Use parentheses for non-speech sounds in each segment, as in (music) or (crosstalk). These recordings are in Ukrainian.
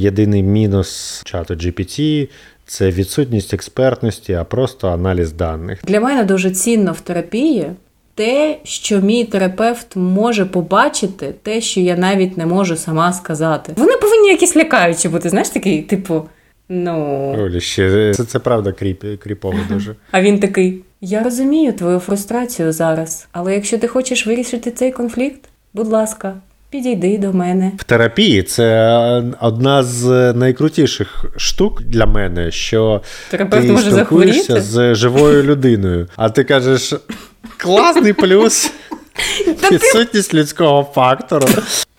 Єдиний мінус чату GPT – це відсутність експертності, а просто аналіз даних. Для мене дуже цінно в терапії те, що мій терапевт може побачити, те, що я навіть не можу сама сказати. Вони повинні якісь лякаючі бути, знаєш, такий, типу, ну. Олі, ще це, це правда кріп, кріпово (laughs) дуже. А він такий: Я розумію твою фрустрацію зараз, але якщо ти хочеш вирішити цей конфлікт, будь ласка. Підійди до мене в терапії. Це одна з найкрутіших штук для мене, що Терапевт ти може спілкуєшся захворіти? з живою людиною, а ти кажеш класний плюс, відсутність людського фактору.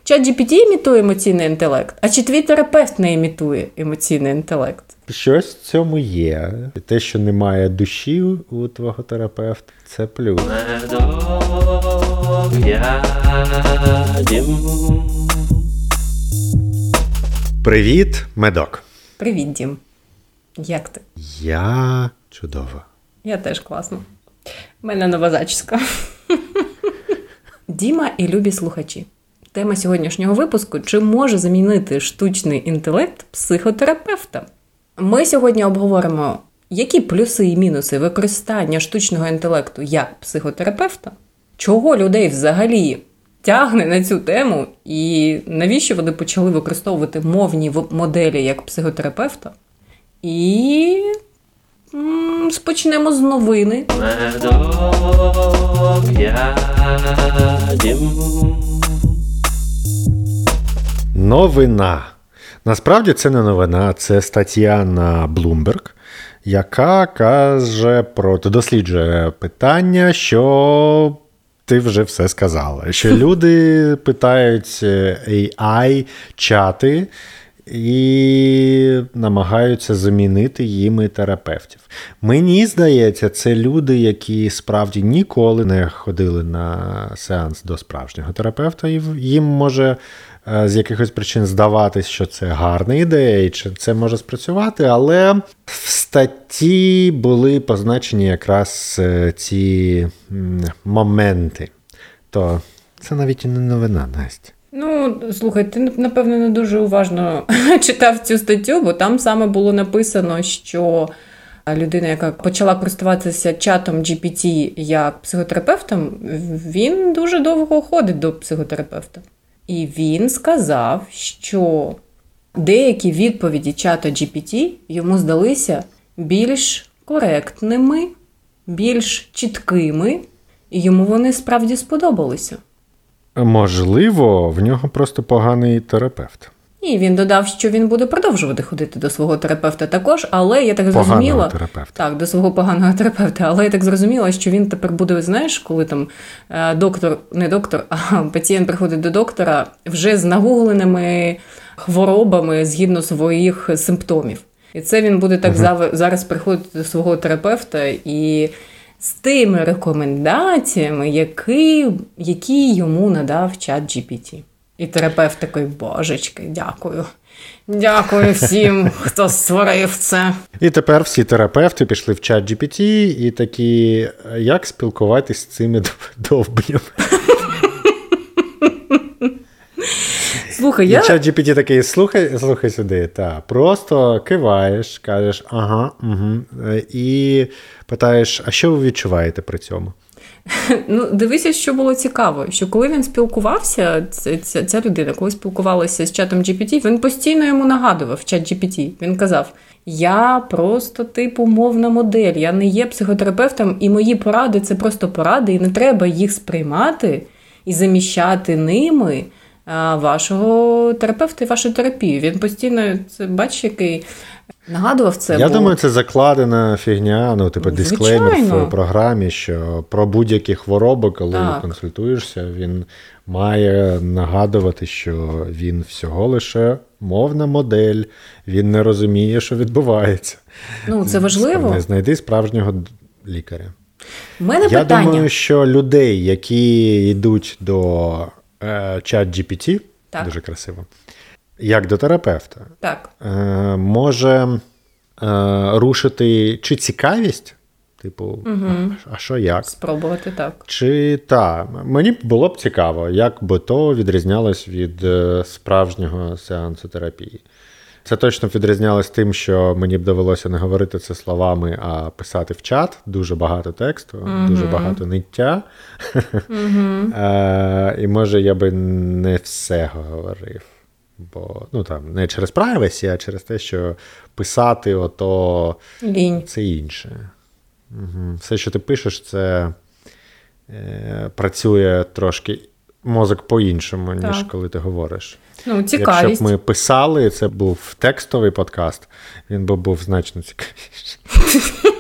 Чат GPT імітує емоційний інтелект, а чи твій терапевт не імітує емоційний інтелект? Щось в цьому є. Те, що немає душі у твого терапевта, це плюс. Привіт, медок. Привіт, Дім. Як ти? Я чудово. Я теж класно. У мене нова зачіска. Діма і любі слухачі. Тема сьогоднішнього випуску: чи може замінити штучний інтелект психотерапевта? Ми сьогодні обговоримо, які плюси і мінуси використання штучного інтелекту як психотерапевта, чого людей взагалі тягне на цю тему, і навіщо вони почали використовувати мовні моделі як психотерапевта. І спочнемо з новини. Новина. Насправді це не новина, це стаття на Bloomberg, яка каже про досліджує питання, що ти вже все сказала. Що (laughs) люди питають AI чати і намагаються замінити їми терапевтів. Мені здається, це люди, які справді ніколи не ходили на сеанс до справжнього терапевта, і їм може з якихось причин здаватись, що це гарна ідея, і чи це може спрацювати, але в статті були позначені якраз ці моменти. То це навіть і не новина, Настя. Ну, слухай, ти напевно не дуже уважно (laughs) читав цю статтю, бо там саме було написано, що людина, яка почала користуватися чатом GPT як психотерапевтом, він дуже довго ходить до психотерапевта. І він сказав, що деякі відповіді чата GPT йому здалися більш коректними, більш чіткими, і йому вони справді сподобалися. Можливо, в нього просто поганий терапевт. І він додав, що він буде продовжувати ходити до свого терапевта також, але я так поганого зрозуміла терапевта. так, до свого поганого (laughs) терапевта. Але я так зрозуміла, що він тепер буде, знаєш, коли там е, доктор, не доктор, а (laughs) пацієнт приходить до доктора вже з нагугленими хворобами згідно своїх симптомів. І це він буде так угу. зараз приходити до свого терапевта і з тими рекомендаціями, які, які йому надав чат GPT. І терапевт такий, божечки, дякую. Дякую всім, хто створив це. І тепер всі терапевти пішли в чат GPT і такі, як спілкуватись з цими довбнями. Слухай, я... Чат GPT такий, слухай слухай сюди, та, просто киваєш, кажеш, ага, угу, і питаєш, а що ви відчуваєте при цьому? (laughs) Ну, дивися, що було цікаво, що коли він спілкувався, ця, ця людина, коли спілкувалася з чатом GPT, він постійно йому нагадував чат GPT. Він казав: Я просто типу мовна модель, я не є психотерапевтом, і мої поради це просто поради, і не треба їх сприймати і заміщати ними вашого терапевта і вашу терапію. Він постійно це бачиш, який. Нагадував це. Я бо... думаю, це закладена фігня, ну, типу, дисклеймер в програмі, що про будь-які хвороби, коли так. консультуєшся, він має нагадувати, що він всього лише мовна модель, він не розуміє, що відбувається. Ну, це важливо. Не знайди справжнього лікаря. У мене Я питання. думаю, що людей, які йдуть до е, GPT, так. дуже красиво. Як до терапевта, так. Е, може е, рушити чи цікавість, типу, угу. а що як? Спробувати так. Чи та, мені було б цікаво, як би то відрізнялось від е, справжнього сеансу терапії. Це точно відрізнялось тим, що мені б довелося не говорити це словами, а писати в чат. Дуже багато тексту, mm-hmm. дуже багато ниття. Mm-hmm. (laughs) І може я би не все говорив. Бо ну там не через privacy, а через те, що писати ото Лінь. це інше. Угу. Все, що ти пишеш, це е, працює трошки мозок по-іншому, ніж так. коли ти говориш. Ну, цікавість. Якщо б ми писали, це був текстовий подкаст, він би був значно цікавіший. (laughs)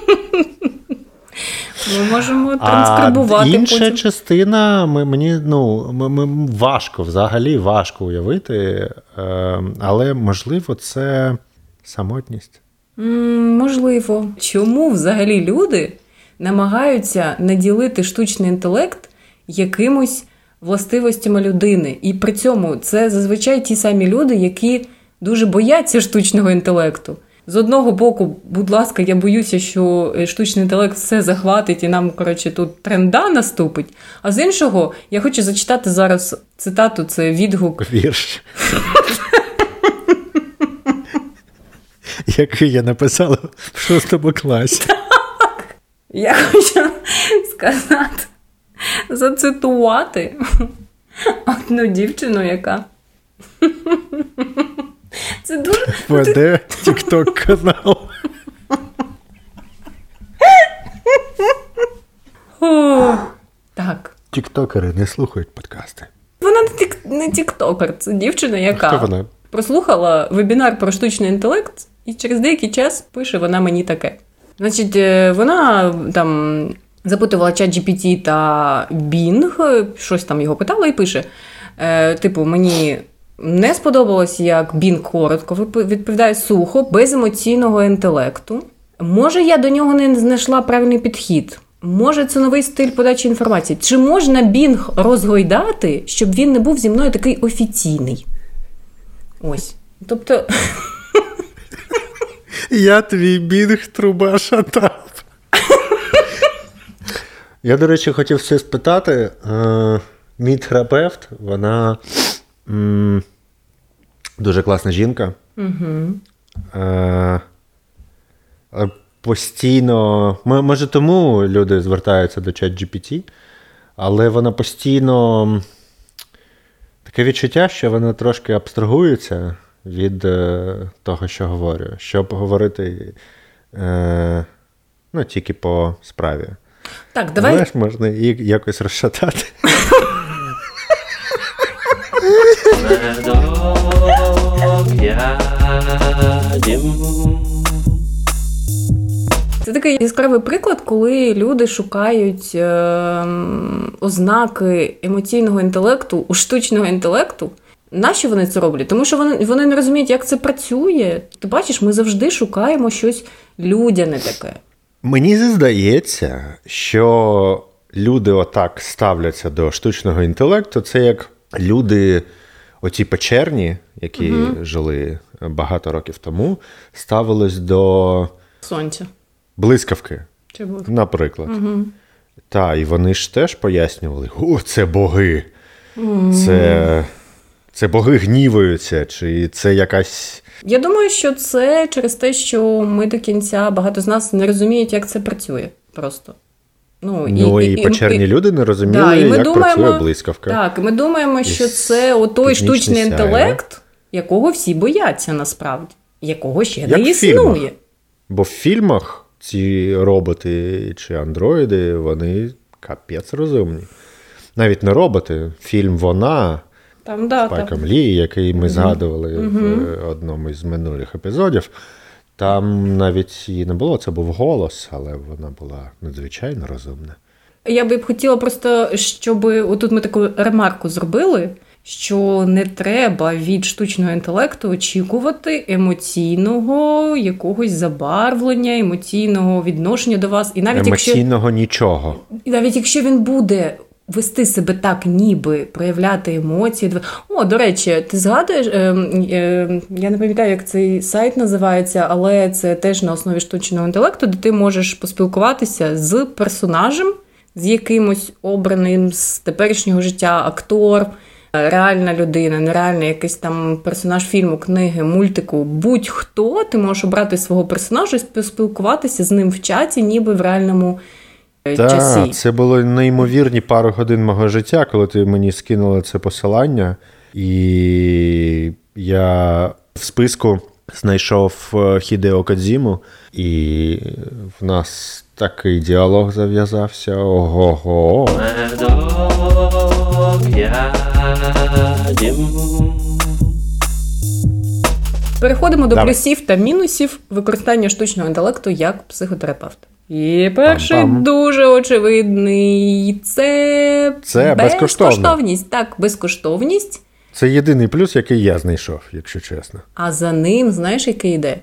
Ми можемо транскрибувати. А Інша потім. частина мені ну, ми, важко взагалі важко уявити, е, але можливо, це самотність. Можливо. Чому взагалі люди намагаються наділити штучний інтелект якимось властивостями людини? І при цьому це зазвичай ті самі люди, які дуже бояться штучного інтелекту. З одного боку, будь ласка, я боюся, що е, штучний інтелект все захватить і нам, коротше, тут тренда наступить. А з іншого, я хочу зачитати зараз цитату: це відгук. Вірш. Який я написала в шостому класі. Я хочу сказати, зацитувати одну дівчину, яка. Це дуже... Веде тікток канал. Так. Тіктокери не слухають подкасти. Вона не, тік... не тіктокер, це дівчина, яка Хто вона? прослухала вебінар про штучний інтелект, і через деякий час пише вона мені таке. Значить, е, вона там запитувала чат GPT та Bing, щось там його питала і пише: е, типу, мені не сподобалось, як Бін коротко відповідає сухо, без емоційного інтелекту. Може, я до нього не знайшла правильний підхід. Може, це новий стиль подачі інформації. Чи можна Бінг розгойдати, щоб він не був зі мною такий офіційний? Ось. Тобто. (laughs) Я твій бінг труба шатав. Я, до речі, хотів все спитати. Е, мій терапевт, вона М- Дуже класна жінка. Угу. Е- Постійно, може, тому люди звертаються до чат GPT, але вона постійно таке відчуття, що вона трошки абстрагується від е, того, що говорю, щоб говорити е, ну, тільки по справі. Так, давай. Ж можна її якось розшатати. (laughs) Це такий яскравий приклад, коли люди шукають е, ознаки емоційного інтелекту у штучного інтелекту. Нащо вони це роблять? Тому що вони вони не розуміють, як це працює. Ти бачиш, ми завжди шукаємо щось людяне таке. Мені здається, що люди отак ставляться до штучного інтелекту. Це як люди оці печерні, які угу. жили багато років тому, ставились до сонця. Блискавки. Чи наприклад. Угу. Та, і вони ж теж пояснювали: о, це боги. Угу. Це це боги гніваються, чи це якась. Я думаю, що це через те, що ми до кінця багато з нас не розуміють, як це працює просто. Ну, ну і, і, і почерні і, люди не розуміли, да, як думаємо, працює блискавка. Так, і ми думаємо, що це отой штучний сяє. інтелект, якого всі бояться насправді, якого ще як не існує. Бо в фільмах ці роботи чи андроїди, вони капець розумні. Навіть не роботи, фільм Вона там, да, з Пайком Лі, який ми згадували угу. в одному із минулих епізодів. Там навіть її не було, це був голос, але вона була надзвичайно розумна. Я би б хотіла просто, щоб отут ми таку ремарку зробили, що не треба від штучного інтелекту очікувати емоційного якогось забарвлення, емоційного відношення до вас. І навіть емоційного якщо, нічого. І навіть якщо він буде вести себе так, ніби проявляти емоції. О, до речі, ти згадуєш? Е, е, я не пам'ятаю, як цей сайт називається, але це теж на основі штучного інтелекту, де ти можеш поспілкуватися з персонажем, з якимось обраним з теперішнього життя актор. реальна людина, нереальний якийсь там персонаж фільму, книги, мультику, будь-хто, ти можеш обрати свого персонажа і поспілкуватися з ним в чаті, ніби в реальному е, Так, часі. Це були неймовірні пару годин мого життя, коли ти мені скинула це посилання, і я в списку знайшов е, Хідео Кадзіму, і в нас такий діалог зав'язався. Ого-го. Переходимо до Давай. плюсів та мінусів використання штучного інтелекту як психотерапевта. І перший Пам-пам. дуже очевидний це, Це безкоштовність. Так, безкоштовність. Це єдиний плюс, який я знайшов, якщо чесно. А за ним, знаєш, який йде?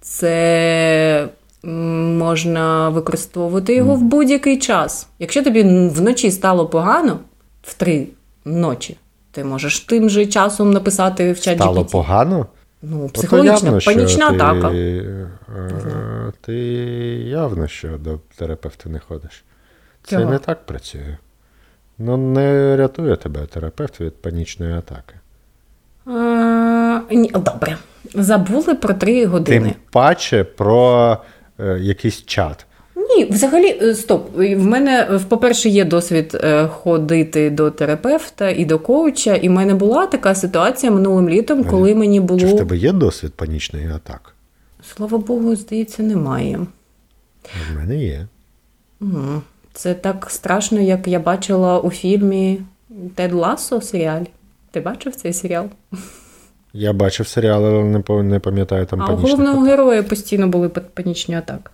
Це можна використовувати його в будь-який час. Якщо тобі вночі стало погано в три ночі, ти можеш тим же часом написати в чат Стало GPT. погано? Ну, психологічна, явно, панічна ти, атака. е, Ти явно що до терапевта не ходиш. Це Чого? не так працює. Ну, не рятує тебе терапевт від панічної атаки. А, ні, добре. Забули про три години. Тим паче про е, якийсь чат. Ні, взагалі, е, стоп. В мене, е, по-перше, є досвід е, ходити до терапевта і до коуча, і в мене була така ситуація минулим літом, коли мені було. Чи в тебе є досвід панічної атаки? Слава Богу, здається, немає. В мене є. Це так страшно, як я бачила у фільмі Тед Лассо серіалі. Ти бачив цей серіал? Я бачив серіал, але не, пам- не пам'ятаю там а у головного атак. героя постійно були панічні атаки.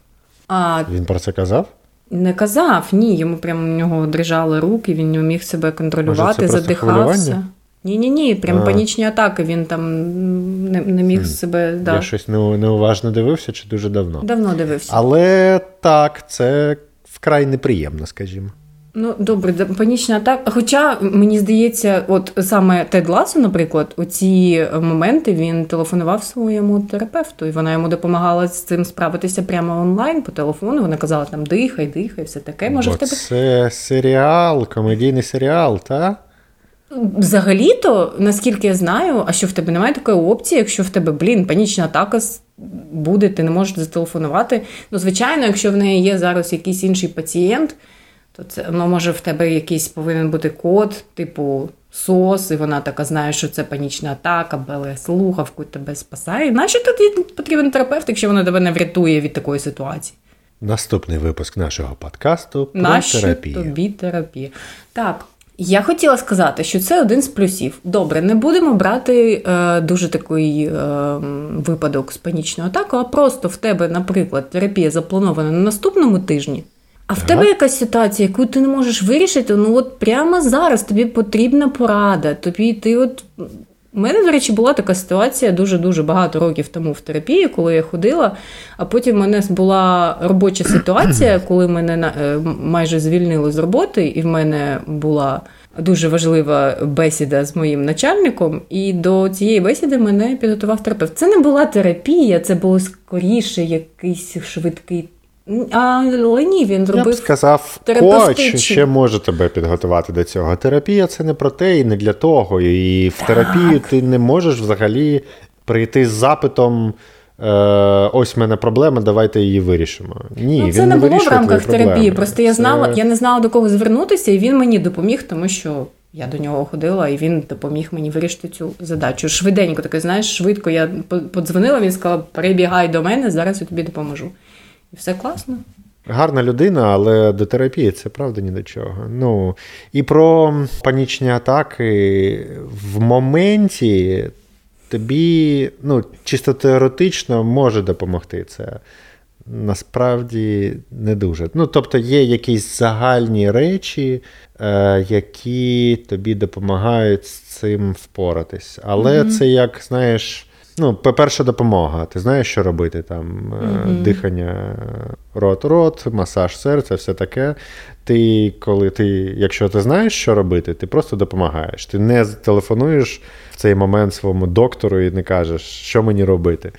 А Він про це казав? Не казав, ні, йому прямо у нього дрижали руки, він не міг себе контролювати, Може, це задихався. хвилювання? Ні, ні, ні, прям А. панічні атаки. Він там не, не міг себе. Да. Я щось не- неуважно дивився чи дуже давно. Давно дивився. Але так, це вкрай неприємно, скажімо. Ну, добре, панічна атака. Хоча мені здається, от саме Тед Ласо, наприклад, у ці моменти він телефонував своєму терапевту, і вона йому допомагала з цим справитися прямо онлайн по телефону. Вона казала там дихай, дихай, все таке. Може, Бо в тебе Це серіал, комедійний серіал, та? Взагалі-то, наскільки я знаю, а що в тебе немає такої опції, якщо в тебе, блін, панічна атака буде, ти не можеш зателефонувати. Ну, звичайно, якщо в неї є зараз якийсь інший пацієнт, то це ну, може в тебе якийсь повинен бути код, типу СОС, і вона така знає, що це панічна атака, бере слухавку, тебе спасає. Нащо тоді потрібен терапевт, якщо вона тебе не врятує від такої ситуації? Наступний випуск нашого подкасту про Нащо терапію. тобі терапія? Так. Я хотіла сказати, що це один з плюсів. Добре, не будемо брати е, дуже такий е, випадок з панічною атакою, а просто в тебе, наприклад, терапія запланована на наступному тижні. А в тебе якась ситуація, яку ти не можеш вирішити, ну от прямо зараз тобі потрібна порада. Тобі ти от. У мене, до речі, була така ситуація дуже-дуже багато років тому в терапії, коли я ходила. А потім в мене була робоча (clears throat) ситуація, коли мене е, майже звільнили з роботи, і в мене була дуже важлива бесіда з моїм начальником. І до цієї бесіди мене підготував терапевт. Це не була терапія, це було скоріше якийсь швидкий. Але ні, він Я б сказав, коч ще може тебе підготувати до цього. Терапія це не про те і не для того. І в терапію ти не можеш взагалі прийти з запитом. Е, ось в мене проблема, давайте її вирішимо. Ні, Ну, він це не було в рамках твої проблеми. терапії. Просто я Це- знала, я не знала до кого звернутися, і він мені допоміг, тому що я до нього ходила, і він допоміг мені вирішити цю задачу. Швиденько, таке, знаєш, швидко я по- подзвонила, він сказав: перебігай до мене, зараз я тобі допоможу. І все класно. Гарна людина, але до терапії це правда ні до чого. Ну і про панічні атаки в моменті тобі, ну, чисто теоретично може допомогти це. Насправді не дуже. Ну, тобто є якісь загальні речі, е, які тобі допомагають з цим впоратись. Але це як, знаєш, ну, перша допомога. Ти знаєш, що робити там е, дихання рот-рот, масаж серця, все таке. Ти, коли ти, якщо ти знаєш, що робити, ти просто допомагаєш. Ти не телефонуєш в цей момент своєму доктору і не кажеш, що мені робити.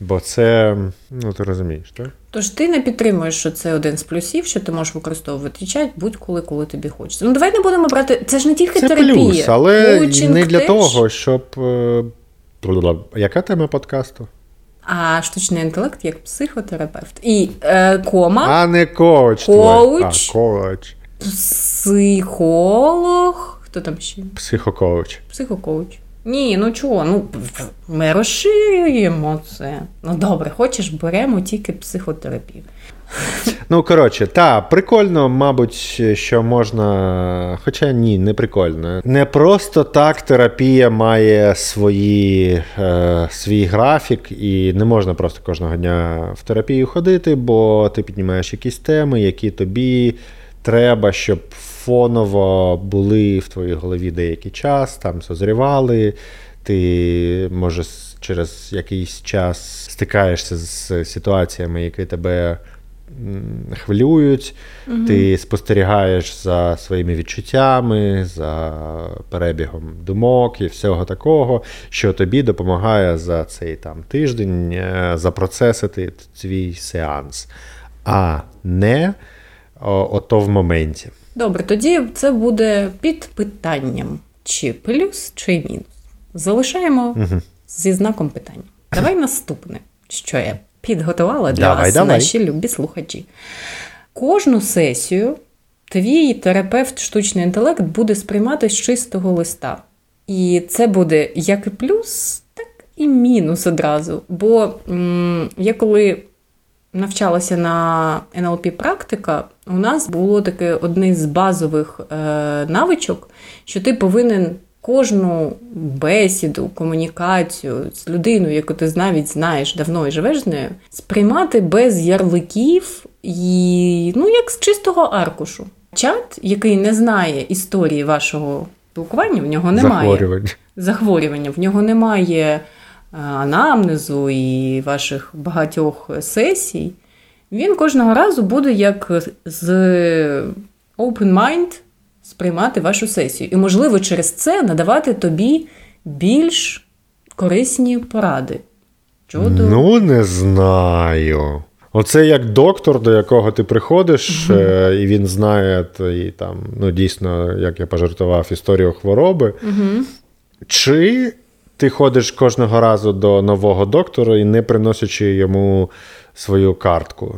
Бо це, ну ти розумієш, так? Тож ти не підтримуєш, що це один з плюсів, що ти можеш використовувати чат будь-коли, коли тобі хочеться. Ну давай не будемо брати. Це ж не тільки Це терапія. плюс, але Коучинг не для теж. того, щоб. Яка тема подкасту? А штучний інтелект як психотерапевт. І е, кома, А не коуч. Коуч. А, коуч. психолог. Хто там ще? Психокоуч. Психокоуч. Ні, ну чого? Ну ми розширюємо це. Ну добре, хочеш, беремо тільки психотерапію. Ну, коротше, та, прикольно, мабуть, що можна. Хоча ні, не прикольно. Не просто так терапія має свої, е, свій графік, і не можна просто кожного дня в терапію ходити, бо ти піднімаєш якісь теми, які тобі треба, щоб фоново були в твоїй голові деякий час, там созрівали. Ти може через якийсь час стикаєшся з ситуаціями, які тебе хвилюють, ти спостерігаєш за своїми відчуттями, за перебігом думок і всього такого, що тобі допомагає за цей там тиждень е, запроцесити свій сеанс, а не о, ото в моменті. Добре, тоді це буде під питанням: чи плюс, чи мінус. Залишаємо зі знаком питання. Давай наступне, що я підготувала для Давай, вас, давай. наші любі слухачі. Кожну сесію твій терапевт штучний інтелект буде сприймати з чистого листа. І це буде як і плюс, так і мінус одразу. Бо м, я коли навчалася на НЛП практика, у нас було таке одне з базових е, навичок, що ти повинен кожну бесіду, комунікацію з людиною, яку ти навіть знаєш давно і живеш з нею, сприймати без ярликів і ну як з чистого аркушу. Чат, який не знає історії вашого спілкування, в нього немає Захворювань. захворювання. В нього немає анамнезу і ваших багатьох сесій. Він кожного разу буде як з open mind сприймати вашу сесію. І, можливо, через це надавати тобі більш корисні поради. Щодо... Ну, не знаю. Оце як доктор, до якого ти приходиш, е, і він знає твої там, ну дійсно, як я пожартував, історію хвороби. Чи ти ходиш кожного разу до нового доктора і не приносячи йому свою картку?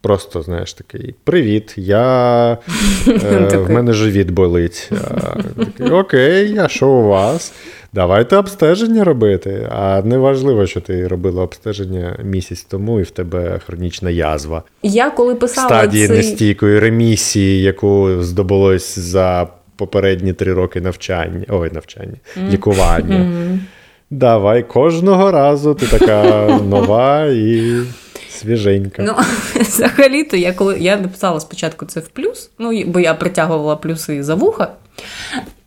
Просто, знаєш, такий: Привіт, я (laughs) е, в мене живіт болить. А, такий, Окей, а що у вас? Давайте обстеження робити. А не важливо, що ти робила обстеження місяць тому, і в тебе хронічна язва Я коли писала стадії цей... нестійкої ремісії, яку здобулось за попередні три роки навчання, ой, навчання, лікування. Давай кожного разу ти така (laughs) нова і свіженька. Ну, (laughs) взагалі-то я коли я написала спочатку це в плюс, ну бо я притягувала плюси за вуха.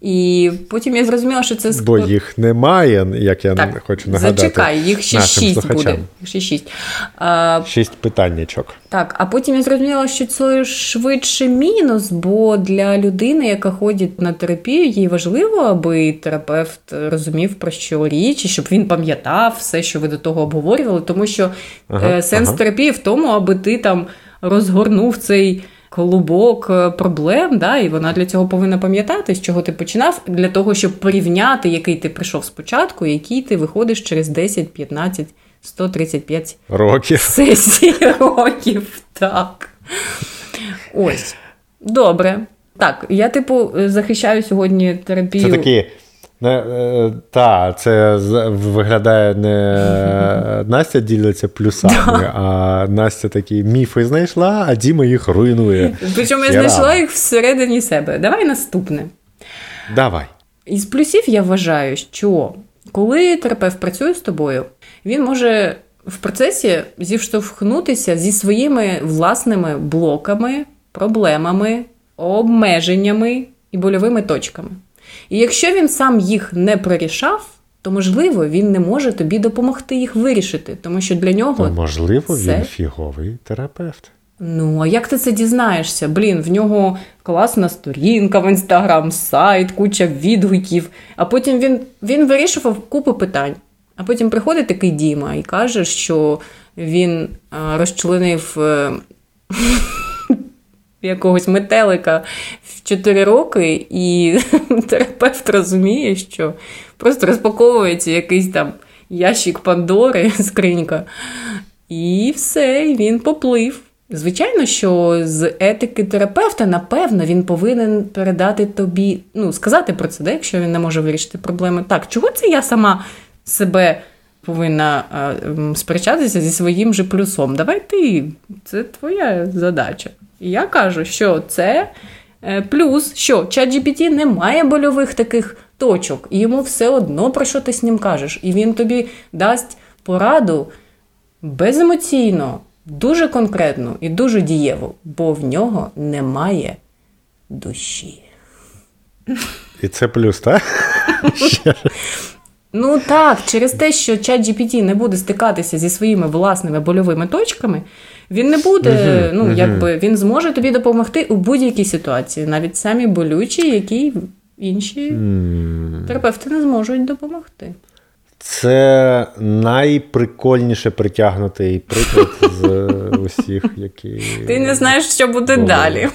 І потім я зрозуміла, що це Бо їх немає, як я Так, хочу нагадати. зачекай, їх ще шість слухачам. буде. Ще шість. А, Шість питаннячок. так, а потім я зрозуміла, що це швидше мінус, бо для людини, яка ходить на терапію, їй важливо, аби терапевт розумів про що річ, і щоб він пам'ятав все, що ви до того обговорювали, тому що Ага, е, сенс ага. терапії в тому, аби ти там розгорнув цей. Колубок е, проблем, да, і вона для цього повинна пам'ятати, з чого ти починав, для того, щоб порівняти, який ти прийшов спочатку, який ти виходиш через 10, 15, 135 Років. сесій (laughs) років. Так. Ось. Добре. Так, я, типу, захищаю сьогодні терапію. Це такі. Не, е, та, це виглядає не (laughs) Настя ділиться плюсами, а Настя такі міфи знайшла, а Діма їх руйнує. Причому я знайшла їх всередині себе. Давай наступне. Давай. Із плюсів я вважаю, що коли терапевт працює з тобою, він може в процесі зіштовхнутися зі своїми власними блоками, проблемами, обмеженнями і больовими точками. І якщо він сам їх не прорішав, то можливо він не може тобі допомогти їх вирішити, тому що для нього То, можливо, це- він фіговий терапевт. Ну, а як ти це дізнаєшся? Блін, в нього класна сторінка в інстаграм, сайт, куча відгуків. А потім він, він вирішував купу питань. А потім приходить такий Діма і каже, що він розчленив е, (laughs) якогось метелика в 4 роки, і (laughs) терапевт розуміє, що просто розпаковується якийсь там ящик Пандори, (laughs) скринька, і все, і він поплив. Звичайно, що з етики терапевта, напевно, він повинен передати тобі, ну, сказати про це, да, якщо він не може вирішити проблеми. Так, чого це я сама себе повинна а, сперечатися зі своїм же плюсом? Давай ти, це твоя задача. І я кажу, що це е, плюс, що ChatGPT не має больових таких точок, і йому все одно про що ти з ним кажеш. І він тобі дасть пораду беземоційно, дуже конкретно і дуже дієво, бо в нього немає душі. І це плюс, так? (laughs) Ну так, через те, що ChatGPT не буде стикатися зі своїми власними больовими точками, він не буде, Мгм, ну мгм. якби він зможе тобі допомогти у будь-якій ситуації, навіть самі болючі, які інші терапевти не зможуть допомогти. Це найприкольніше притягнутий приклад з усіх, які. Ти не знаєш, що буде далі.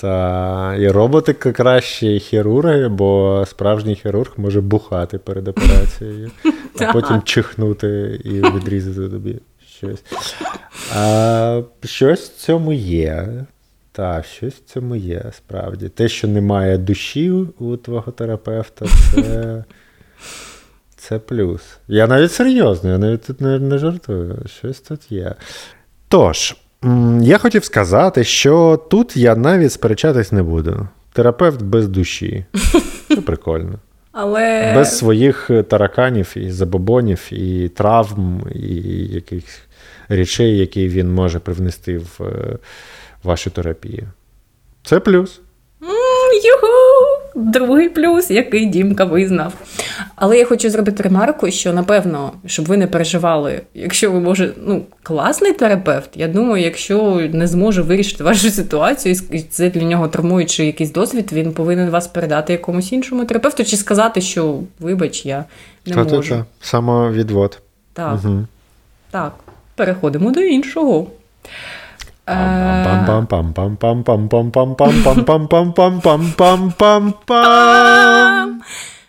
Та і роботи кращі хірурги, бо справжній хірург може бухати перед операцією, (laughs) а потім чихнути і відрізати тобі щось. А, щось в цьому є. Так, щось в цьому є, справді. Те, що немає душі у твого терапевта, це, (laughs) це плюс. Я навіть серйозно, я навіть тут не, не жартую. Щось тут є. Тож, я хотів сказати, що тут я навіть сперечатись не буду. Терапевт без душі. (laughs) Це прикольно. Але Без своїх тараканів і забобонів, і травм, і якихось речей, які він може привнести в е, вашу терапію. Це плюс. Другий плюс, який Дімка визнав. Але я хочу зробити ремарку, що напевно, щоб ви не переживали, якщо ви може, ну, класний терапевт, я думаю, якщо не зможе вирішити вашу ситуацію, і це для нього травмуючий якийсь досвід, він повинен вас передати якомусь іншому терапевту, чи сказати, що вибач, я не можу. Та-та-та. Самовідвод. Так, Угу. так. Переходимо до іншого.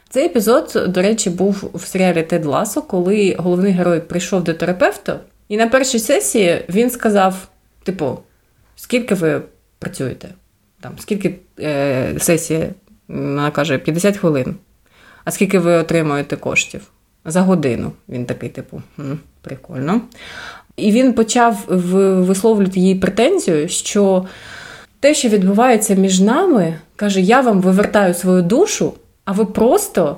Цей епізод, до речі, був в серіалі Тед Ласо, коли головний герой прийшов до терапевта, і на першій сесії він сказав: типу, скільки ви працюєте? Там, Скільки е, сесії, вона каже, 50 хвилин. А скільки ви отримуєте коштів? За годину. Він такий, типу, хм, прикольно. І він почав висловлювати їй претензію, що те, що відбувається між нами, каже, я вам вивертаю свою душу, а ви просто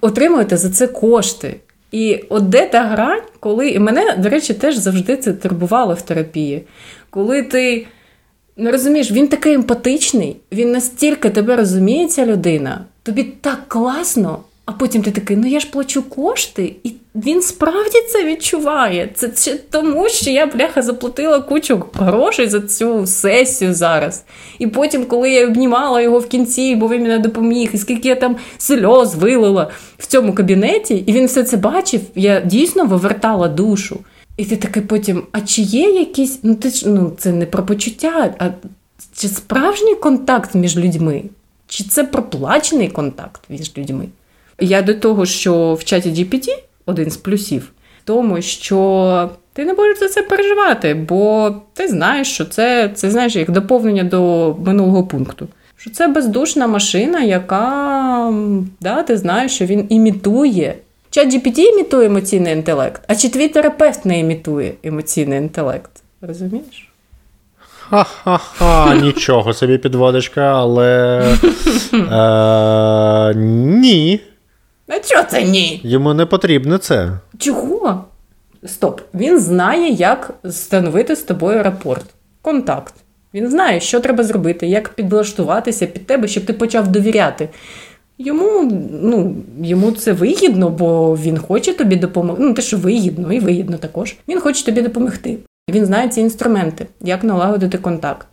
отримуєте за це кошти. І от де та грань, коли і мене, до речі, теж завжди це турбувало в терапії. Коли ти не розумієш, він такий емпатичний, він настільки тебе розуміє, ця людина, тобі так класно, а потім ти такий, ну я ж плачу кошти, і він справді це відчуває. Це, ще тому, що я, бляха, заплатила кучу грошей за цю сесію зараз. І потім, коли я обнімала його в кінці, бо він мене допоміг, і скільки я там сльоз вилила в цьому кабінеті, і він все це бачив, я дійсно вивертала душу. І ти такий потім, а чи є якісь, ну ти ж ну це не про почуття, а чи справжній контакт між людьми? Чи це проплачений контакт між людьми? Я до того, що в чаті GPT один з плюсів, тому, що ти не будеш за це переживати, бо ти знаєш, що це, це знаєш, як доповнення до минулого пункту. Що це бездушна машина, яка да, ти знаєш, що він імітує. Чат GPT імітує емоційний інтелект, а чи твій терапевт не імітує емоційний інтелект? Розумієш? Ха-ха-ха, (laughs) нічого собі підводочка, але. Е, ні. А чого це ні? Йому не потрібно це. Чого? Стоп. Він знає, як встановити з тобою рапорт, контакт. Він знає, що треба зробити, як підлаштуватися під тебе, щоб ти почав довіряти. Йому, ну, йому це вигідно, бо він хоче тобі допомогти. Ну, те, що вигідно, і вигідно також. Він хоче тобі допомогти. Він знає ці інструменти, як налагодити контакт,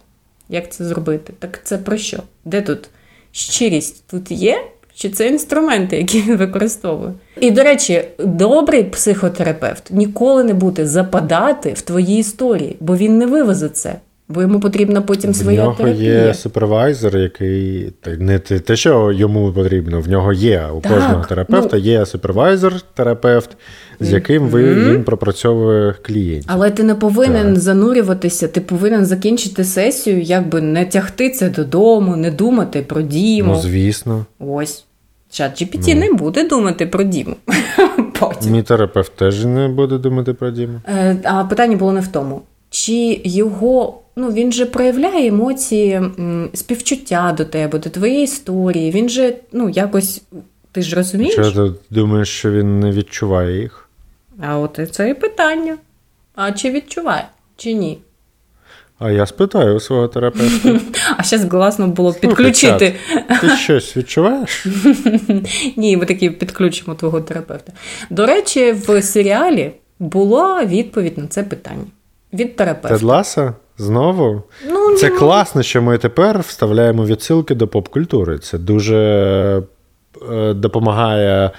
як це зробити. Так це про що? Де тут щирість? Тут є що це інструменти, які він використовує. І, до речі, добрий психотерапевт ніколи не буде западати в твої історії, бо він не вивезе це. Бо йому потрібна потім В нього терапія. є супервайзер, який та не те, те, що йому потрібно. В нього є у Так, кожного терапевта ну- є супервайзер, терапевт, з яким ви, він пропрацьовує клієнтів. Але ти не повинен Так. занурюватися, ти повинен закінчити сесію, якби не тягти це додому, не думати про Діму. Ну, звісно. Ось. Чат GPT Ну. не буде думати про Діму. (laughs) Потім. Мій терапевт теж не буде думати про Діму. Е, А питання було не в тому. Чи його, ну він же проявляє емоції співчуття до тебе, до твоєї історії. Він же, ну, якось, ти ж розумієш? Чи ти думаєш, що він не відчуває їх? А от і це і питання. А чи відчуває, чи ні? А я спитаю у свого терапевта. (laughs) А ще класно було Слухай, підключити. чат, Ти щось відчуваєш? (laughs) Ні, ми таки підключимо твого терапевта. До речі, в серіалі була відповідь на це питання від терапевта. Тед Лассо? Знову? Ну, Це ні. класно, що ми тепер вставляємо відсилки до поп-культури. Це дуже е, допомагає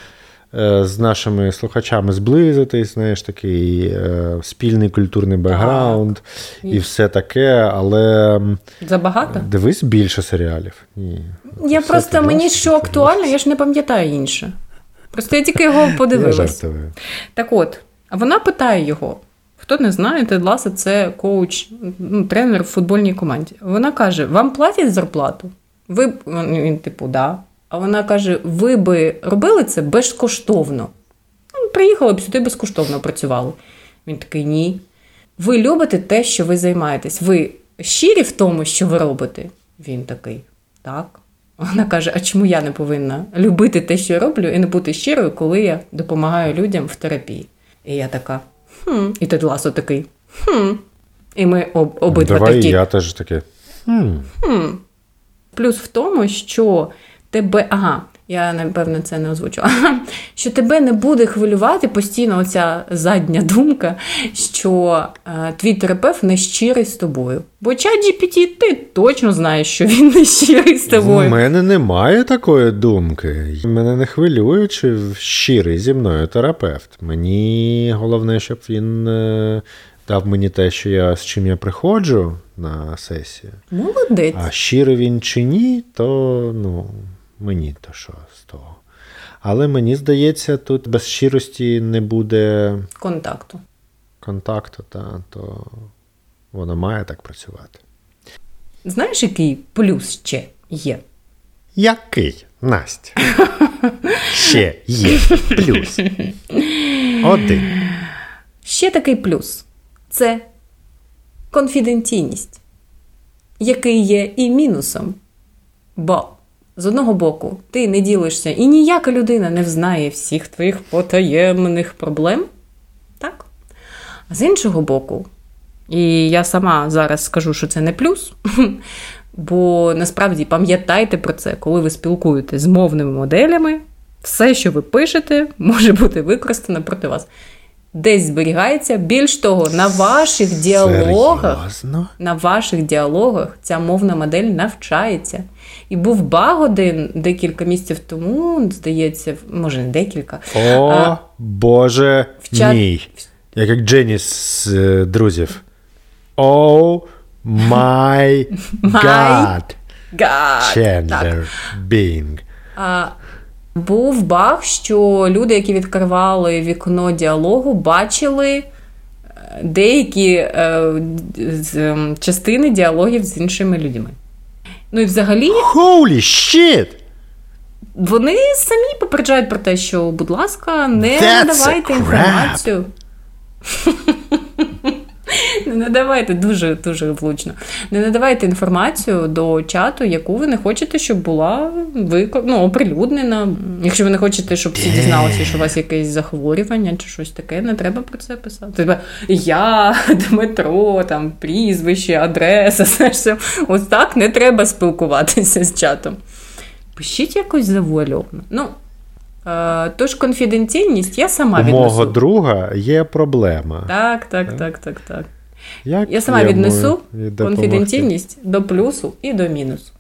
з нашими слухачами зблизитись, знаєш, такий е, спільний культурний бекграунд і все таке, але Забагато? дивись більше серіалів. Ні. Я Все просто мені що актуально, я ж не пам'ятаю інше. Просто я тільки його подивилась. Так от, вона питає його. Хто не знає, Тед Ласо – це коуч, ну, тренер в футбольній команді. Вона каже: вам платять зарплату? Ви він, типу, да. А вона каже: ви би робили це безкоштовно. Ну, Приїхали б сюди безкоштовно працювали. Він такий ні. Ви любите те, що ви займаєтесь. Ви щирі в тому, що ви робите? Він такий, так. Вона каже: а чому я не повинна любити те, що я роблю, і не бути щирою, коли я допомагаю людям в терапії? І я така, хм. І Тед Ласо такий, хм. І ми об, обидва Давай такі. я теж таке. Хм. Плюс в тому, що тебе, ага, я напевно це не озвучила, (laughs) що тебе не буде хвилювати постійно оця задня думка, що е, твій терапевт не щирий з тобою. Бо чат GPT, ти точно знаєш, що він не щирий з У мене немає такої думки. Мене не хвилює, чи щирий зі мною терапевт. Мені головне, щоб він е, дав мені те, що я з чим я приходжу на сесію. Молодець. А щирий він чи ні, то ну, мені то що з того. Але мені здається, тут без щирості не буде Контакту. контакту, та, то воно має так працювати. Знаєш, який плюс ще є? Який, Настя? (laughs) Ще є плюс. Один. Ще такий плюс це конфіденційність, який є і мінусом. Бо з одного боку ти не ділишся, і ніяка людина не взнає всіх твоїх потаємних проблем. Так? А з іншого боку, і я сама зараз скажу, що це не плюс. (laughs) Бо насправді пам'ятайте про це, коли ви спілкуєтесь з мовними моделями, все, що ви пишете, може бути використано проти вас. Десь зберігається. Більш того, на ваших діалогах, Серйозно? на ваших діалогах ця мовна модель навчається. І був баг один декілька місяців тому, здається, може не декілька. О, А, Боже в чат- мій. Як як Дженіс з е, друзів. Oh my God. Bing. А, був баг, що люди, які відкривали вікно діалогу, бачили е, деякі е, з, частини діалогів з іншими людьми. Ну і взагалі Holy shit! вони самі попереджають про те, що, будь ласка, не That's crap. інформацію. (laughs) Не надавайте дуже дуже влучно. Не надавайте інформацію до чату, яку ви не хочете, щоб була вико... ну, оприлюднена. Якщо ви не хочете, щоб всі дізналися, що у вас якесь захворювання чи щось таке, не треба про це писати. Типа я, (laughs) Дмитро, там прізвище, адреса, (laughs) знаєш, все. ось так не треба спілкуватися з чатом. Пишіть якось завуальовано. Ну, е, тож конфіденційність я сама У віднесу. мого друга є проблема. Так, так, так, так, так. Як Я сама віднесу конфіденційність до плюсу і до мінусу.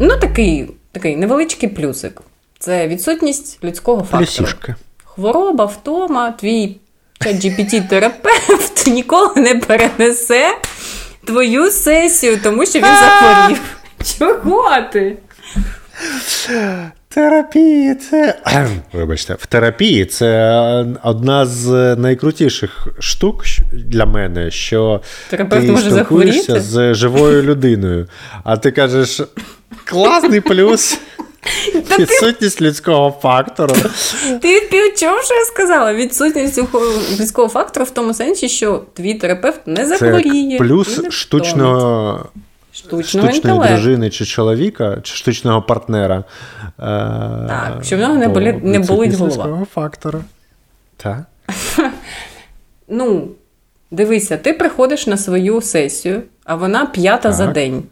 Ну, такий, такий невеличкий плюсик. Це відсутність людського фактору. Плюсюшка. Хвороба, втома, твій ChatGPT-терапевт (laughs) ніколи не перенесе твою сесію, тому що він захворів. Чого ти? Терапії це. (clears throat) Вибачте, в терапії це одна з найкрутіших штук для мене, що Терапевт ти може спілкуєшся захворіти? з живою людиною. А ти кажеш, класний плюс. (laughs) Відсутність людського фактору. Ти чув, що я сказала? Відсутність людського фактору в тому сенсі, що твій терапевт не захворіє. як плюс штучного, штучного штучної інтелекту. дружини чи чоловіка, чи штучного партнера. Так, щоб в нього не болі- не болить голова. фактора. Так. (laughs) Ну, дивися, ти приходиш на свою сесію, а вона п'ята за день.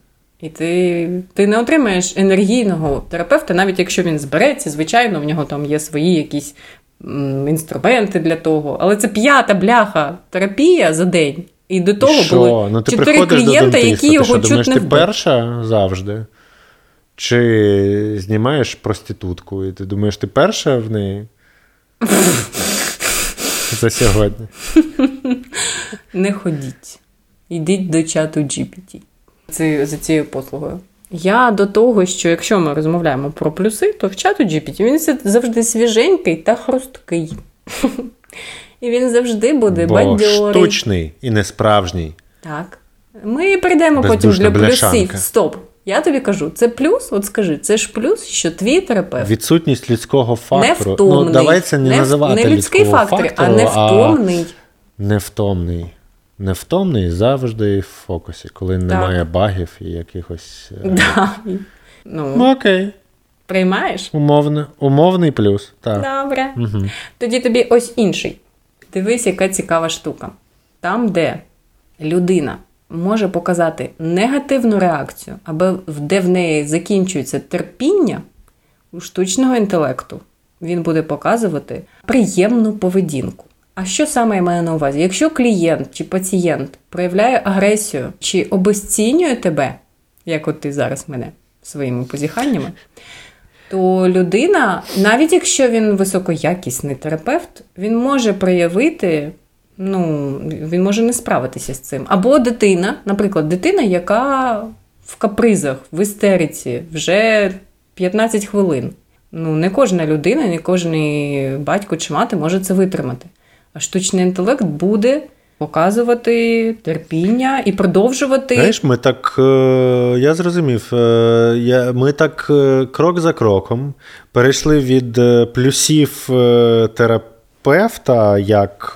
І ти, ти не отримаєш енергійного терапевта, навіть якщо він збереться, звичайно, в нього там є свої якісь м, інструменти для того. Але це п'ята бляха терапія за день. І до того що? були ну, ти чотири приходиш до які ти його що, чуть думаєш, не ти перша завжди? Чи знімаєш проститутку, і ти думаєш, ти перша в неї? (laughs) За сьогодні. Не ходіть. Йдіть до чату GPT. Це, за цією послугою. Я до того, що якщо ми розмовляємо про плюси, то в чату GPT він завжди свіженький та хрусткий. (laughs) І він завжди буде Бо бадьорий. штучний і не справжній. Так. Ми прийдемо потім для плюсів. Стоп. Я тобі кажу, це плюс, от скажи, це ж плюс, що твій терапевт Відсутність людського фактору. невтомний. Ну, давай це не, в- називати не людський фактор, фактору, а невтомний. Невтомний. Невтомний завжди в фокусі, коли немає багів і якихось. е, (laughs) Да. Ну, Ну, окей. приймаєш? Умовне, умовний плюс. Так. Добре. Угу. Тоді тобі ось інший. Дивись, яка цікава штука. Там, де людина може показати негативну реакцію, або де в неї закінчується терпіння у штучного інтелекту, він буде показувати приємну поведінку. А що саме я маю на увазі? Якщо клієнт чи пацієнт проявляє агресію чи обесцінює тебе, як от ти зараз мене своїми позіханнями, то людина, навіть якщо він високоякісний терапевт, він може проявити, ну, він може не справитися з цим. Або дитина, наприклад, дитина, яка в капризах, в істериці вже 15 хвилин. Ну, не кожна людина, не кожен батько чи мати може це витримати. А штучний інтелект буде показувати терпіння і продовжувати. Знаєш, ми так. е, Я зрозумів. е, я- Ми так е, крок за кроком перейшли від плюсів терапевта, як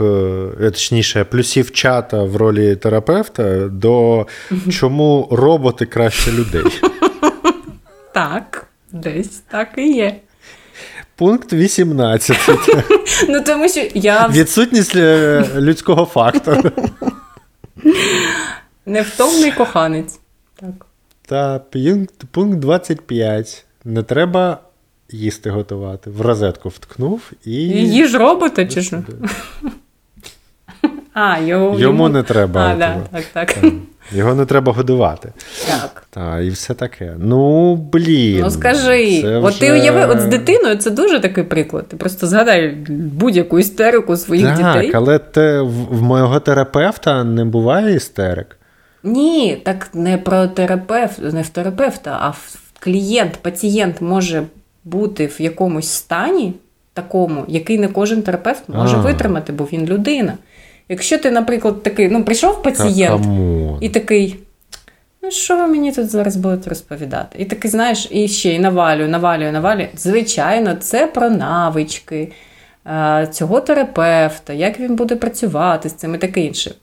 точніше, плюсів чата в ролі терапевта до чому роботи краще людей. (laughs) Так, десь так і є. Пункт 18. (laughs) Ну тому що я Відсутність е, людського фактору. (laughs) невтомний коханець. Так. Та пункт, пункт 25. Не треба їсти готувати. В розетку вткнув і. Їж робота чи що? А, його, Йому не треба А, да, так, так. Його не треба годувати. так. Та, і все таке. Ну, блін. Ну скажи, це от ти уяви, от з дитиною це дуже такий приклад. Ти просто згадай будь-яку істерику своїх Так, дітей. але те, в, в моєго терапевта не буває істерик. Ні, так не про терапевт, не в терапевта, а в клієнт, пацієнт може бути в якомусь стані такому, який не кожен терапевт може А. витримати, бо він людина. Якщо ти, наприклад, такий, ну прийшов пацієнт come on. і такий. Ну, що ви мені тут зараз будете розповідати? І такий, знаєш, і ще й навалюю, навалюю, навалюю. Звичайно, це про навички цього терапевта, як він буде працювати з цим і таке інше.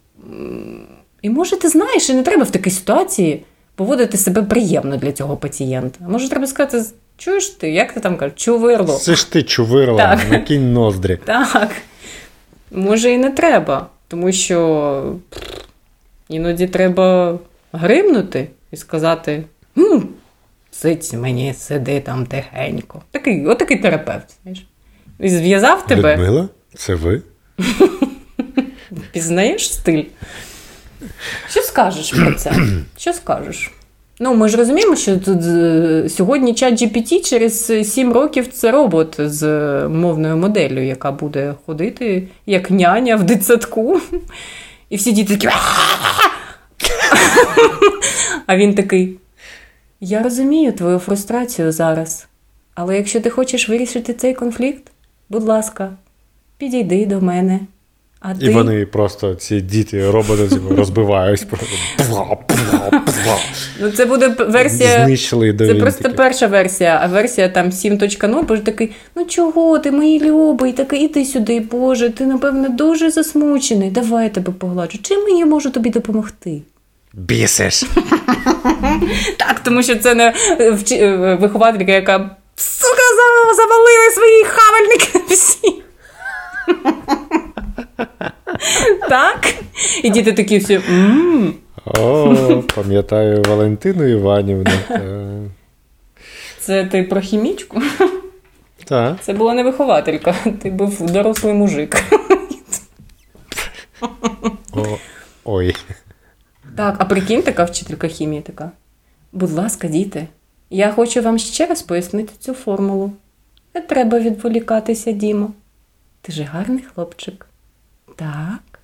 І може, ти знаєш, і не треба в такій ситуації поводити себе приємно для цього пацієнта. Може, треба сказати, чуєш ти, як ти там кажеш, чувирло. Це ж ти чувирла, Так. накинь ноздрі. Так. Може, і не треба, тому що іноді треба гримнути і сказати: «Хм, сидь мені, сиди там тихенько. Такий, отакий терапевт, знаєш. І зв'язав тебе, Людмила? Це ви? (laughs) пізнаєш стиль. Що скажеш про це? Що скажеш? Ну, ми ж розуміємо, що тут е, сьогодні чат GPT через 7 років це робот з мовною моделлю, яка буде ходити як няня в дитсадку. І всі діти такі. А він такий. Я розумію твою фрустрацію зараз. Але якщо ти хочеш вирішити цей конфлікт, будь ласка, підійди до мене. А І ти... вони просто, ці діти, роботи типу, пла. Ну, це буде версія. Знищили до Це просто перша версія, а версія там 7.0, боже такий, ну чого ти, мої любий, такий, іди сюди, Боже, ти, напевно, дуже засмучений. Давай я тебе погладжу. Чим я можу тобі допомогти? Бісиш. (laughs) Так, тому що це не е, е, вихователька, яка сука за- завалили свої хавальники всі. (laughs) Так? І діти такі всі. О, пам'ятаю Валентину Іванівну. Це ти про хімічку? Та. Це була не вихователька, ти був дорослий мужик. О, ой. Так, а прикинь, така вчителька хімії така. Будь ласка, діти, я хочу вам ще раз пояснити цю формулу. Не треба відволікатися, Дімо. Ти же гарний хлопчик. Так.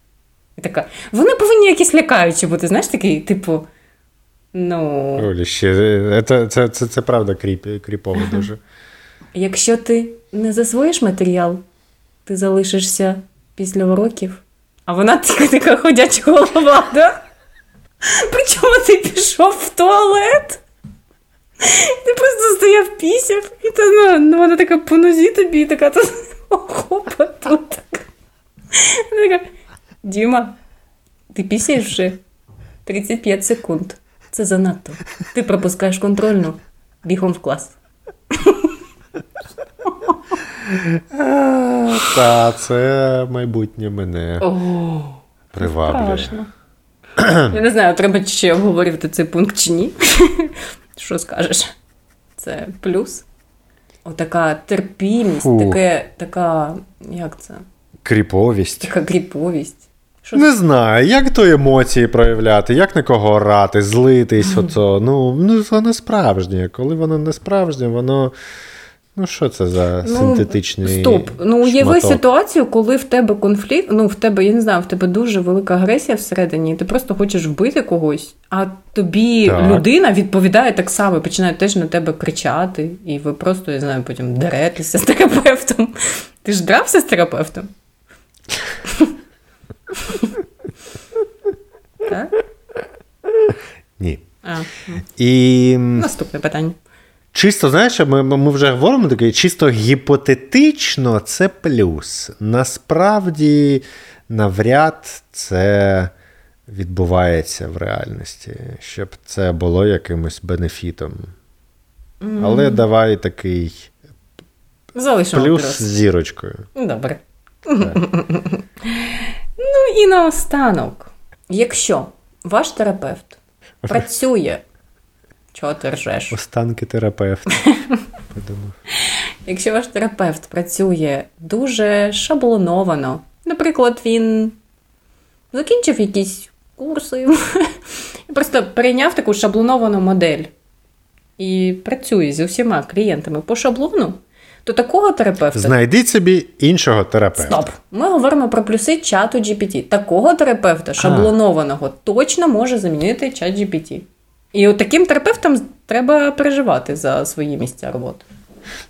І така. Вони повинні якісь лякаючі бути, знаєш, такий, типу. Ну, Олі, ще, е, це, це, це, це правда кріп, кріпово (laughs) дуже. якщо ти не засвоїш матеріал, ти залишишся після уроків. А вона (laughs) така, така ходяча голова, да? Причому ти пішов в туалет? Ти просто стояв пісяв, і та, ну, ну, вона така по нозі тобі, і така тут хопа тут. Так. Вона така, Діма, ти пісяєш вже 35 секунд. Це занадто. Ти пропускаєш контрольну бігом в клас. Та, це майбутнє мене О, приваблює. страшно. Я не знаю, треба ще обговорювати цей пункт чи ні. Що скажеш? Це плюс. Отака терпімість, Фу. таке, така, як це? Кріповість. Така кріповість. Що Не знаю, як то емоції проявляти, як на кого орати, злитись, ото. Ну, ну воно справжнє. Коли воно не справжнє, воно. Ну, що це за синтетичний. Стоп. Ну, уяви шматок? ситуацію, коли в тебе конфлікт, ну в тебе, я не знаю, в тебе дуже велика агресія всередині, і ти просто хочеш вбити когось, а тобі Так. людина відповідає так само, і починає теж на тебе кричати, і ви просто, я знаю, потім деретеся з терапевтом. Ти ж дрався з терапевтом? Так? Ні. А, ну, І наступне питання. чисто, знаєш, ми, ми вже говоримо таке, чисто гіпотетично це плюс. Насправді, навряд це відбувається в реальності, щоб це було якимось бенефітом. Але давай такий Залишимо плюс плюс. з зірочкою. Добре. (laughs) ну і наостанок. Якщо ваш терапевт працює, чого ти ржеш? Останки терапевта. (laughs) Подумав. Якщо ваш терапевт працює дуже шаблоновано, наприклад, він закінчив якісь курси, і (laughs) просто прийняв таку шаблоновану модель і працює зі всіма клієнтами по шаблону, то такого терапевта Знайдіть собі іншого терапевта. Стоп. Ми говоримо про плюси чату GPT. Такого терапевта шаблонованого точно може замінити чат GPT. І от таким терапевтам треба переживати за свої місця роботи.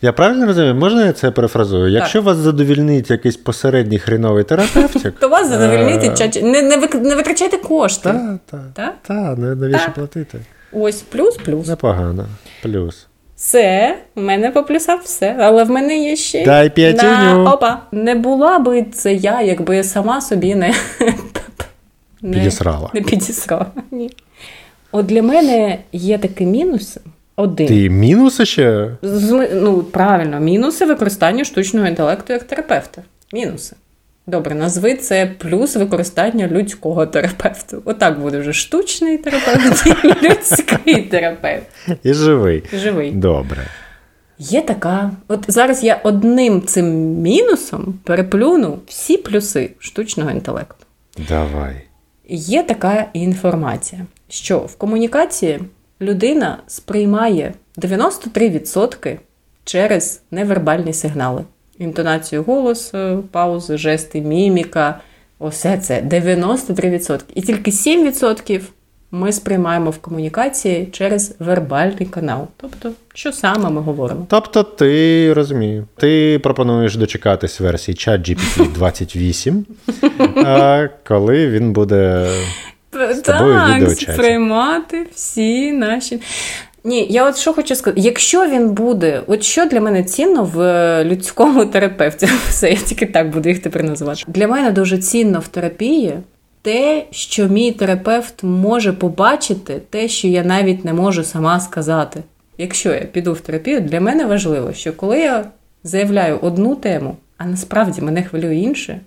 Я правильно розумію? Можна я це перефразую? Якщо вас задовільнить якийсь посередній хреновий терапевтик, (laughs) То вас задовольнити е. Не, не, вик- не витрачайте кошти. Та, та, Так? навіщо платити? Ось плюс, плюс. Непогано. Плюс. Все, в мене по плюсах все, але в мене є ще. Дай п'ятюню. На... Опа. Не була би це я, якби я сама собі не, (laughs) не Підісрала. Не підісрала. Ні. От для мене є такі мінуси. Один. Ти мінуси ще? З- ну, правильно, мінуси використання штучного інтелекту як терапевта. Мінуси. Добре, назви це плюс використання людського терапевта. Отак буде вже штучний терапевт (laughs) і людський терапевт. І живий. Живий. Добре. Є така. От зараз я одним цим мінусом переплюну всі плюси штучного інтелекту. Давай. Є така інформація, що в комунікації людина сприймає 93% через невербальні сигнали. Інтонацію голосу, паузи, жести, міміка. Усе це 93%. І тільки 7% ми сприймаємо в комунікації через вербальний канал. Тобто, що саме ми говоримо. Тобто, ти розумію, ти пропонуєш дочекатись версії ChatGPT (laughs) 28, коли він буде з тобою Так, сприймати всі наші. Ні, я от що хочу сказати, якщо він буде, от що для мене цінно в е, людському терапевті, (laughs) все, я тільки так буду їх тепер називати. Для мене дуже цінно в терапії те, що мій терапевт може побачити, те, що я навіть не можу сама сказати. Якщо я піду в терапію, для мене важливо, що коли я заявляю одну тему, а насправді мене хвилює інше,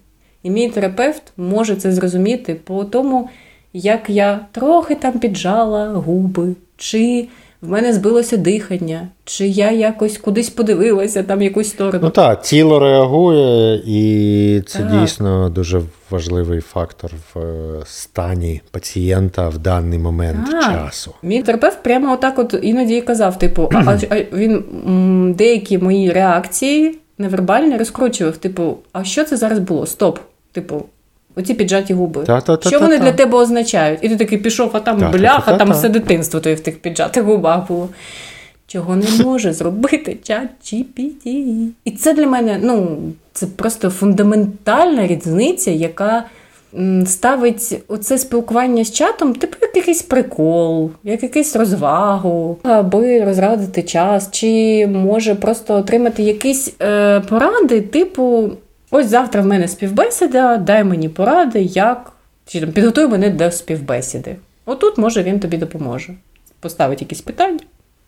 і мій терапевт може це зрозуміти по тому, як я трохи там піджала губи, чи в мене збилося дихання, чи я якось кудись подивилася там якусь сторону. Ну так, тіло реагує, і це Так. дійсно дуже важливий фактор в е, стані пацієнта в даний момент Так. часу. Мій терапевт прямо отак от іноді казав: типу, а, а, а він деякі мої реакції невербальні розкручував. Типу, а що це зараз було? Стоп. Типу, оці піджаті губи. Та-та-та-та-та. що вони для тебе означають? І ти такий пішов, а там бляха, там все дитинство твоє в тих піджатих губах було. Чого не може зробити чат GPT. І це для мене, ну, це просто фундаментальна різниця, яка ставить оце спілкування з чатом, типу, як якийсь прикол, як якийсь розвагу, аби розрадити час, чи може просто отримати якісь е, поради, типу, ось завтра в мене співбесіда, дай мені поради, як чи там підготуй мене до співбесіди. Отут, може, він тобі допоможе. Поставить якісь питання,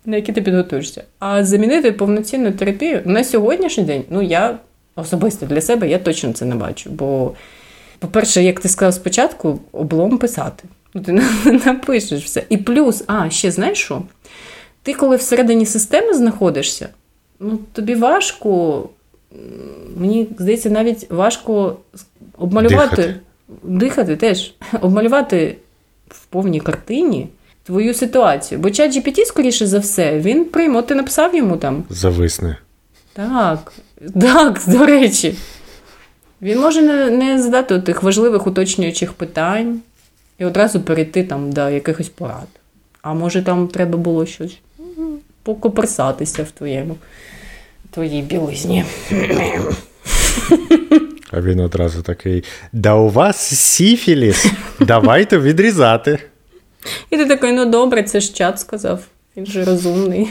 на які ти підготуєшся. А замінити повноцінну терапію на сьогоднішній день, ну я особисто для себе я точно це не бачу. Бо, по-перше, як ти сказав спочатку, облом писати. Ну, ти (laughs) напишеш все. І плюс, а, ще знаєш що? Ти, коли всередині системи знаходишся, ну тобі важко, мені здається, навіть важко обмалювати, Дихати. дихати теж, (laughs) обмалювати в повній картині твою ситуацію. Бо чат GPT, скоріше за все, він прийме, ти написав йому там. Зависне. Так, так, до речі. Він може не, не задати тих важливих уточнюючих питань і одразу перейти там до якихось порад. А може там треба було щось покоперсатися в твоєму твоїй білизні. А він одразу такий: Да у вас сіфіліс, давайте відрізати. І ти такий, ну добре, це ж чат сказав. Він же розумний.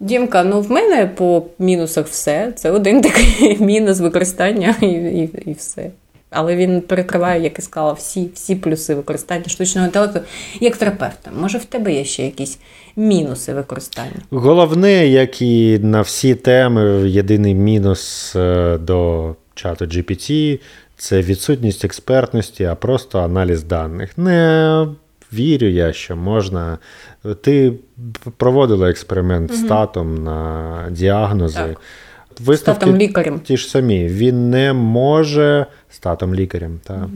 Дімка, ну в мене по мінусах все. Це один такий (laughs) мінус використання і, і, і все. Але він перекриває, як і сказала, всі, всі плюси використання штучного інтелекту як терапевта. Може, в тебе є ще якісь мінуси використання? Головне, як і на всі теми, єдиний мінус е, до чату GPT це відсутність експертності, а просто аналіз даних. Не вірю я, що можна. Ти проводила експеримент з татом на діагнози. Так. Висновки Статом лікарем. ті ж самі. Він не може статом лікарем, та.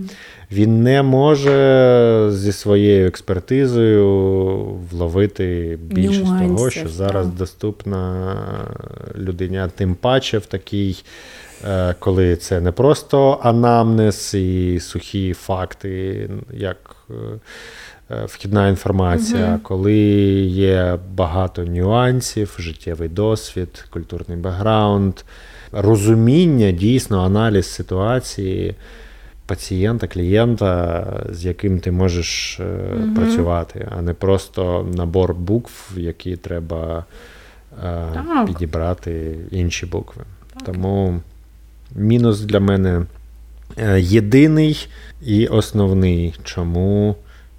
він не може зі своєю експертизою вловити більшість того, що зараз так. доступна людині. Тим паче в такій, е, коли це не просто анамнез і сухі факти, як. Е, Вхідна інформація, Мгм. коли є багато нюансів, життєвий досвід, культурний бекграунд, розуміння, дійсно, аналіз ситуації пацієнта, клієнта, з яким ти можеш Мгм. працювати, а не просто набор букв, які треба е, Так. підібрати інші букви. Тому мінус для мене єдиний і основний, чому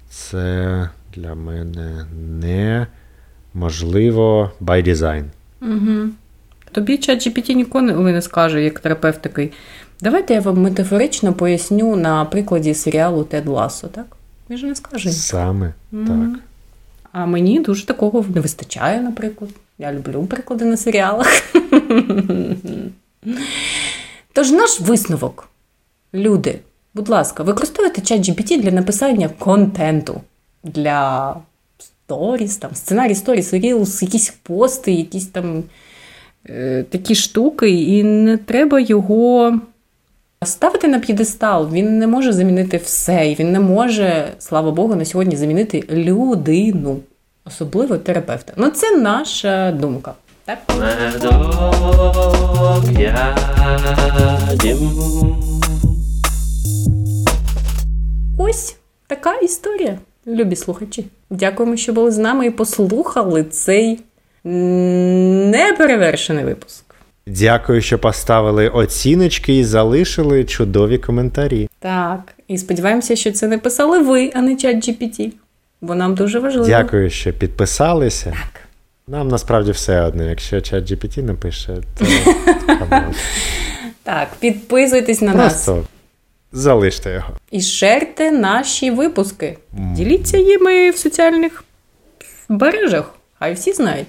це для мене не можливо by design. Угу. Тобі чат GPT ніколи не скаже, як терапевт такий. Давайте я вам метафорично поясню на прикладі серіалу Тед Лассо, так? Він же не скаже. Саме Мгм. так. А мені дуже такого не вистачає, наприклад. Я люблю приклади на серіалах. (laughs) Тож наш висновок. Люди, Будь ласка, використовуйте чат GPT для написання контенту для сторіс, там, сценарій сторіс, рілс, якісь пости, якісь там е, такі штуки, і не треба його ставити на п'єдестал. Він не може замінити все, і він не може, слава Богу, на сьогодні замінити людину, особливо терапевта. Ну, це наша думка. Так? Ось така історія, любі слухачі. Дякуємо, що були з нами і послухали цей неперевершений випуск. Дякую, що поставили оціночки і залишили чудові коментарі. Так, і сподіваємося, що це не писали ви, а не чат GPT, бо нам дуже важливо. Дякую, що підписалися. Нам насправді все одно. Якщо чат GPT напише, то. (laughs) Так, підписуйтесь на нас просто залиште його. і шерте наші випуски. Діліться їми в соціальних мережах. Хай всі знають.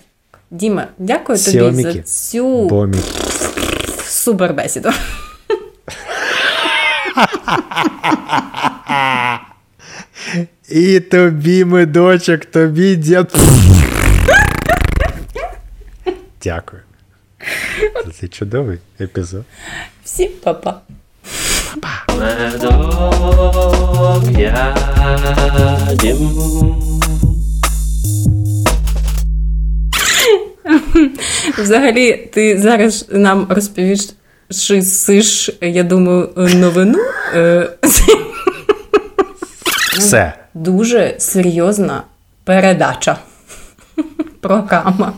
Діма, дякую тобі Сіоміки. за цю Бомі. супербесіду. І тобі, медочок, тобі дід. Дякую. (laughs) За цей чудовий епізод. Всім па-па. Медок ядім. Взагалі, ти зараз нам розповіш, сиш, я думаю, новину. Е, Все. Дуже серйозна передача. Програма.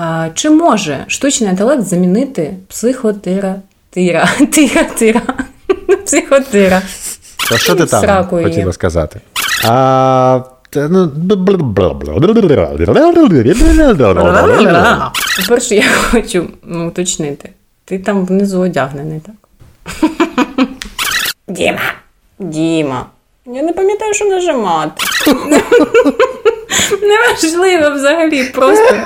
А, Чи може штучний інтелект замінити психотера... Тира, тира, тира, психотера? То що ти там хотіла сказати? А, ну, По-перше, я хочу ну, уточнити. Ти там внизу одягнений, так? Діма. Діма. Я не пам'ятаю, що нажимати. Неважливо взагалі, просто